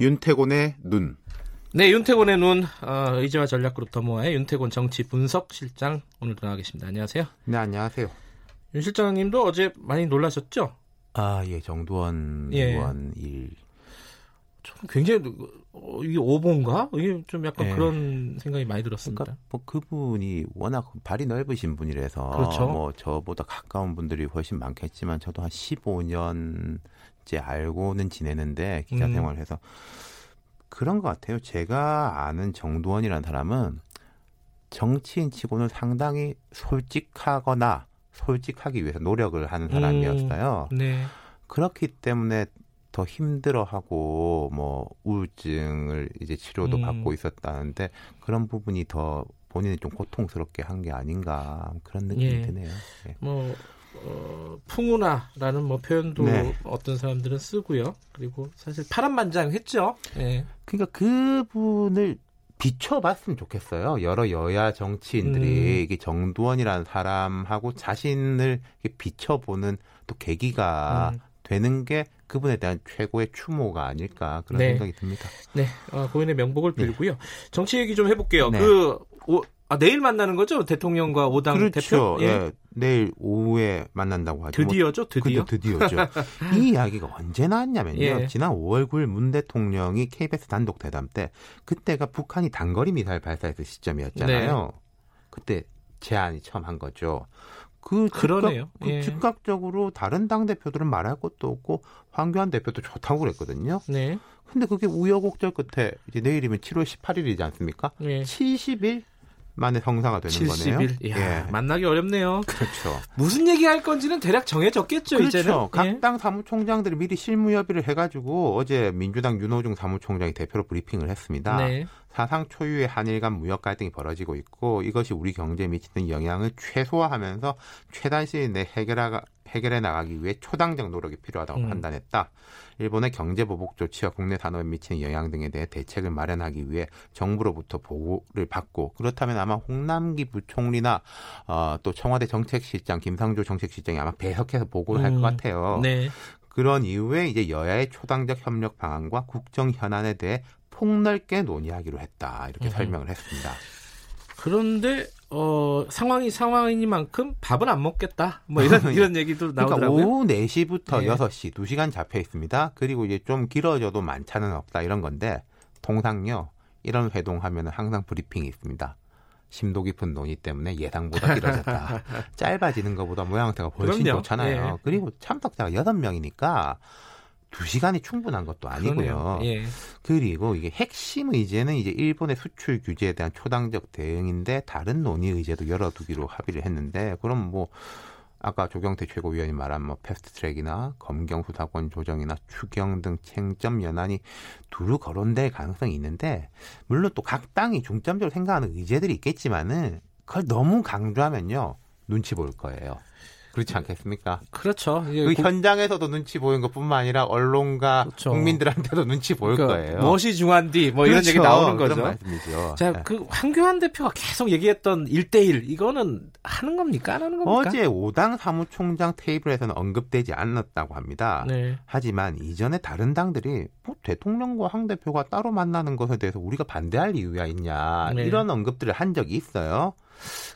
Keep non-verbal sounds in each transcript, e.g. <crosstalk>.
윤태곤의 눈. 네, 윤태곤의 눈, 어, 의지와 전략 그룹 더모아의 윤태곤 정치 분석 실장 오늘도 나와 계십니다. 안녕하세요. 네, 안녕하세요. 윤 실장님도 어제 많이 놀라셨죠? 아, 예, 정두원 예. 의원 일. 좀 굉장히 어, 이게 오본가? 이게 좀 약간 예. 그런 생각이 많이 들었습니다. 그러니까 뭐 그분이 워낙 발이 넓으신 분이라서 그렇죠. 뭐 저보다 가까운 분들이 훨씬 많겠지만 저도 한 15년 째 알고는 지내는데 기자 음. 생활해서 그런 것 같아요. 제가 아는 정두원이라는 사람은 정치인 치고는 상당히 솔직하거나 솔직하기 위해서 노력을 하는 사람이었어요. 네. 그렇기 때문에 더 힘들어하고 뭐 우울증을 이제 치료도 음. 받고 있었다는데 그런 부분이 더 본인이 좀 고통스럽게 한 게 아닌가 그런 느낌이 예. 드네요. 예. 뭐 어, 풍우나라는 뭐 표현도 네. 어떤 사람들은 쓰고요. 그리고 사실 파란만장했죠. 예. 그러니까 그분을 비춰봤으면 좋겠어요. 여러 여야 정치인들이 음. 이게 정두원이라는 사람하고 자신을 비춰보는 또 계기가 음. 되는 게 그분에 대한 최고의 추모가 아닐까 그런 네. 생각이 듭니다. 네, 어, 고인의 명복을 빌고요. 정치 얘기 좀 해볼게요. 네. 그 오, 아, 내일 만나는 거죠? 대통령과 오당 그렇죠. 대표. 예. 내일 오후에 만난다고 하죠. 뭐 드디어죠, 드디어. 근데 드디어죠. <laughs> 이 이야기가 언제 나왔냐면요. 예. 지난 5월 9일 문 대통령이 KBS 단독 대담 때 그때가 북한이 단거리 미사일 발사했을 시점이었잖아요. 네. 그때 제안이 처음 한 거죠. 그 그러네요. 즉각, 그 예. 즉각적으로 다른 당 대표들은 말할 것도 없고 황교안 대표도 좋다고 그랬거든요. 네, 근데 그게 우여곡절 끝에 이제 내일이면 7월 18일이지 않습니까? 네. 70일 만에 성사가 되는 거네요. 70일. 이야, 예. 만나기 어렵네요. 그렇죠. <laughs> 무슨 얘기 할 건지는 대략 정해졌겠죠, 그렇죠. 이제는. 각 예. 당 사무총장들이 미리 실무 협의를 해가지고 어제 민주당 윤호중 사무총장이 대표로 브리핑을 했습니다. 네. 사상 초유의 한일 간 무역 갈등이 벌어지고 있고 이것이 우리 경제에 미치는 영향을 최소화하면서 최단 시일 내 해결하, 해결해 나가기 위해 초당적 노력이 필요하다고 음. 판단했다. 일본의 경제 보복 조치와 국내 산업에 미치는 영향 등에 대해 대책을 마련하기 위해 정부로부터 보고를 받고 그렇다면 아마 홍남기 부총리나 어, 또 청와대 정책실장 김상조 정책실장이 아마 배석해서 보고를 할것 음. 같아요. 네. 그런 이후에 이제 여야의 초당적 협력 방안과 국정 현안에 대해 폭넓게 논의하기로 했다 이렇게 음. 설명을 했습니다. 그런데 어, 상황이 상황이니만큼 밥은 안 먹겠다. 뭐 이런 <laughs> 이런 얘기도 그러니까 나오더라고요. 오후 4시부터 네. 6시 2시간 잡혀 있습니다. 그리고 이제 좀 길어져도 많차는 없다 이런 건데 통상요 이런 회동하면 항상 브리핑이 있습니다. 심도 깊은 논의 때문에 예상보다 길어졌다. <laughs> 짧아지는 것보다 모양새가 훨씬 그럼요. 좋잖아요. 예. 그리고 참석자가 6명이니까 2시간이 충분한 것도 아니고요. 예. 그리고 이게 핵심 의제는 이제 일본의 수출 규제에 대한 초당적 대응인데 다른 논의 의제도 열어두기로 합의를 했는데 그럼 뭐 아까 조경태 최고위원이 말한 뭐 패스트트랙이나 검경 수사권 조정이나 추경 등 쟁점 연한이 두루 거론될 가능성이 있는데 물론 또 각 당이 중점적으로 생각하는 의제들이 있겠지만은 그걸 너무 강조하면요 눈치 보일 거예요. 그렇지 않겠습니까? 그렇죠. 이게 그 국- 현장에서도 눈치 보이는 것뿐만 아니라 언론과 그렇죠. 국민들한테도 눈치 보일 그러니까 거예요. 무엇이 중요한디 뭐 이런 얘기 나오는 거죠. 말씀이죠. 자, 네. 그 황교안 대표가 계속 얘기했던 1대1 이거는 하는 겁니까? 안 하는 겁니까? 어제 오당 사무총장 테이블에서는 언급되지 않았다고 합니다. 네. 하지만 이전에 다른 당들이 뭐 대통령과 황 대표가 따로 만나는 것에 대해서 우리가 반대할 이유가 있냐 네. 이런 언급들을 한 적이 있어요.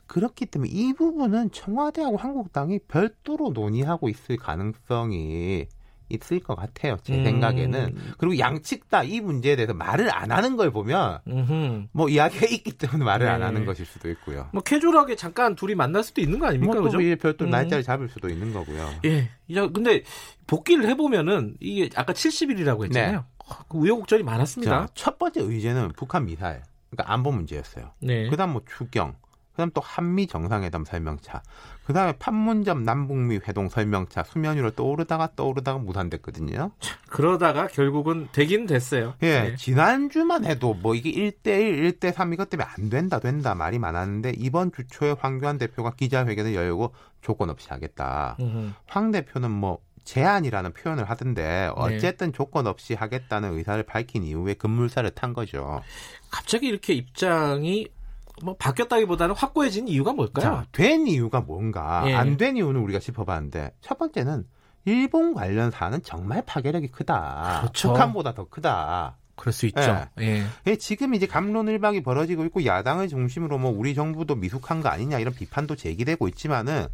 그렇기 때문에 이 부분은 청와대하고 한국당이 별도로 논의하고 있을 가능성이 있을 것 같아요. 제 음. 생각에는. 그리고 양측 다 이 문제에 대해서 말을 안 하는 걸 보면 음흠. 뭐 이야기가 있기 때문에 말을 안 네. 하는 것일 수도 있고요. 뭐 캐주얼하게 잠깐 둘이 만날 수도 있는 거 아닙니까? 뭐또 그죠? 별도 음. 날짜를 잡을 수도 있는 거고요. 예. 야, 근데 복귀를 해보면은 이게 아까 70일이라고 했잖아요. 그 우여곡절이 많았습니다. 자, 첫 번째 의제는 북한 미사일, 그러니까 안보 문제였어요. 네. 그다음 뭐 추경, 그다음 또 한미 정상회담 설명차, 그다음에 판문점 남북미 회동 설명차 수면 위로 떠오르다가 떠오르다가 무산됐거든요. 그러다가 결국은 되긴 됐어요. 예, 네. 지난주만 해도 뭐 이게 1대1, 1대3 이것 때문에 안 된다, 된다 말이 많았는데 이번 주 초에 황교안 대표가 기자회견을 열고 조건 없이 하겠다. 음흠. 황 대표는 뭐 제안이라는 표현을 하던데 네. 어쨌든 조건 없이 하겠다는 의사를 밝힌 이후에 급물살을 탄 거죠. 갑자기 이렇게 입장이 뭐 바뀌었다기보다는 확고해진 이유가 뭘까요? 자, 된 이유가 뭔가 예. 안된 이유는 우리가 짚어봤는데 첫 번째는 일본 관련 사안은 정말 파괴력이 크다. 그렇죠. 북한보다 더 크다. 그럴 수 있죠. 예. 예. 지금 이제 감론을박이 벌어지고 있고 야당을 중심으로 뭐 우리 정부도 미숙한 거 아니냐 이런 비판도 제기되고 있지만은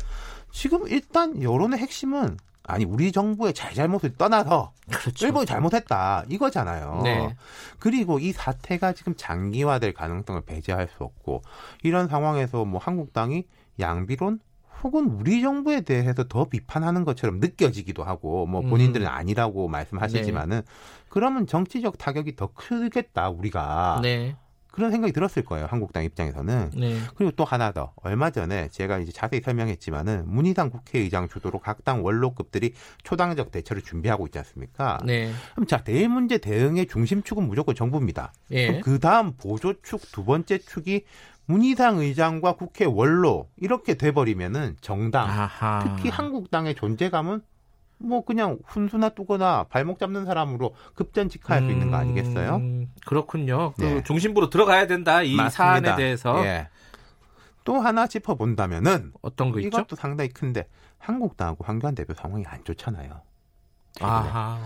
지금 일단 여론의 핵심은 아니 우리 정부의 잘잘못을 떠나서 그렇죠. 일본이 잘못했다 이거잖아요. 네. 그리고 이 사태가 지금 장기화될 가능성을 배제할 수 없고 이런 상황에서 뭐 한국당이 양비론 혹은 우리 정부에 대해서 더 비판하는 것처럼 느껴지기도 하고 뭐 음. 본인들은 아니라고 말씀하시지만은 네. 그러면 정치적 타격이 더 크겠다 우리가 네. 그런 생각이 들었을 거예요 한국당 입장에서는 네. 그리고 또 하나 더 얼마 전에 제가 이제 자세히 설명했지만은 문희상 국회의장 주도로 각 당 원로급들이 초당적 대처를 준비하고 있지 않습니까? 네. 그럼 자 대문제 대응의 중심축은 무조건 정부입니다. 예. 그 다음 보조축 두 번째 축이 문희상 의장과 국회 원로 이렇게 돼버리면은 정당 아하. 특히 한국당의 존재감은 뭐 그냥 훈수 놔두거나 발목 잡는 사람으로 급전직하할 음, 수 있는 거 아니겠어요? 음, 그렇군요. 그 네. 중심부로 들어가야 된다 이 맞습니다. 사안에 대해서. 예. 또 하나 짚어본다면은 어떤 거 있죠? 이것도 상당히 큰데 한국당하고 황교안 대표 상황이 안 좋잖아요. 아하.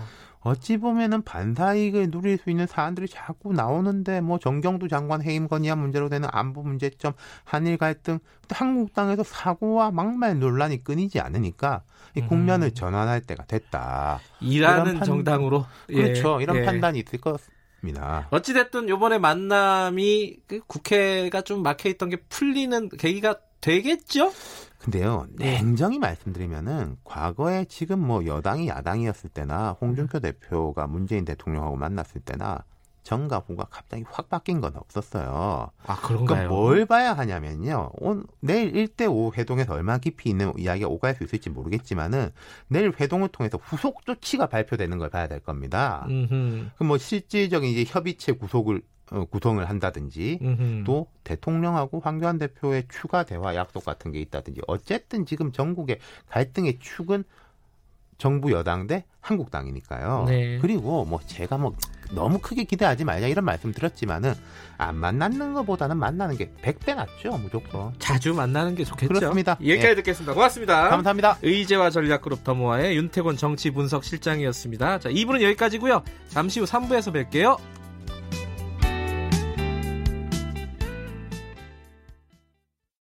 어찌 보면은 반사이익을 누릴 수 있는 사안들이 자꾸 나오는데 뭐 정경두 장관 해임 건의안 문제로 되는 안보 문제점, 한일 갈등, 한국당에서 사고와 막말 논란이 끊이지 않으니까 이 국면을 음. 전환할 때가 됐다. 일하는 판... 정당으로 예. 그렇죠. 이런 예. 판단이 있을 것 같습니다. 어찌됐든 이번에 만남이 그 국회가 좀 막혀 있던 게 풀리는 계기가 되겠죠? 근데요, 네. 냉정히 말씀드리면은 과거에 지금 뭐 여당이 야당이었을 때나 홍준표 대표가 문재인 대통령하고 만났을 때나 정과 후가 갑자기 확 바뀐 건 없었어요. 아, 그런가요? 뭘 봐야 하냐면요. 온, 내일 1대5 회동에서 얼마나 깊이 있는 이야기가 오갈 수 있을지 모르겠지만은 내일 회동을 통해서 후속 조치가 발표되는 걸 봐야 될 겁니다. 그럼 뭐 실질적인 이제 협의체 구속을 어, 구성을 한다든지 음흠. 또 대통령하고 황교안 대표의 추가 대화 약속 같은 게 있다든지 어쨌든 지금 전국의 갈등의 축은 정부 여당 대 한국당이니까요. 네. 그리고 뭐 제가 뭐 너무 크게 기대하지 말자 이런 말씀 드렸지만은 안 만나는 것보다는 만나는 게 100배 낫죠, 무조건. 자주 만나는 게 좋겠죠. 그렇습니다. 여기까지 예. 듣겠습니다. 고맙습니다. 감사합니다. 의제와 전략그룹 더모아의 윤태곤 정치분석 실장이었습니다. 자, 2부는 여기까지고요. 잠시 후 3부에서 뵐게요.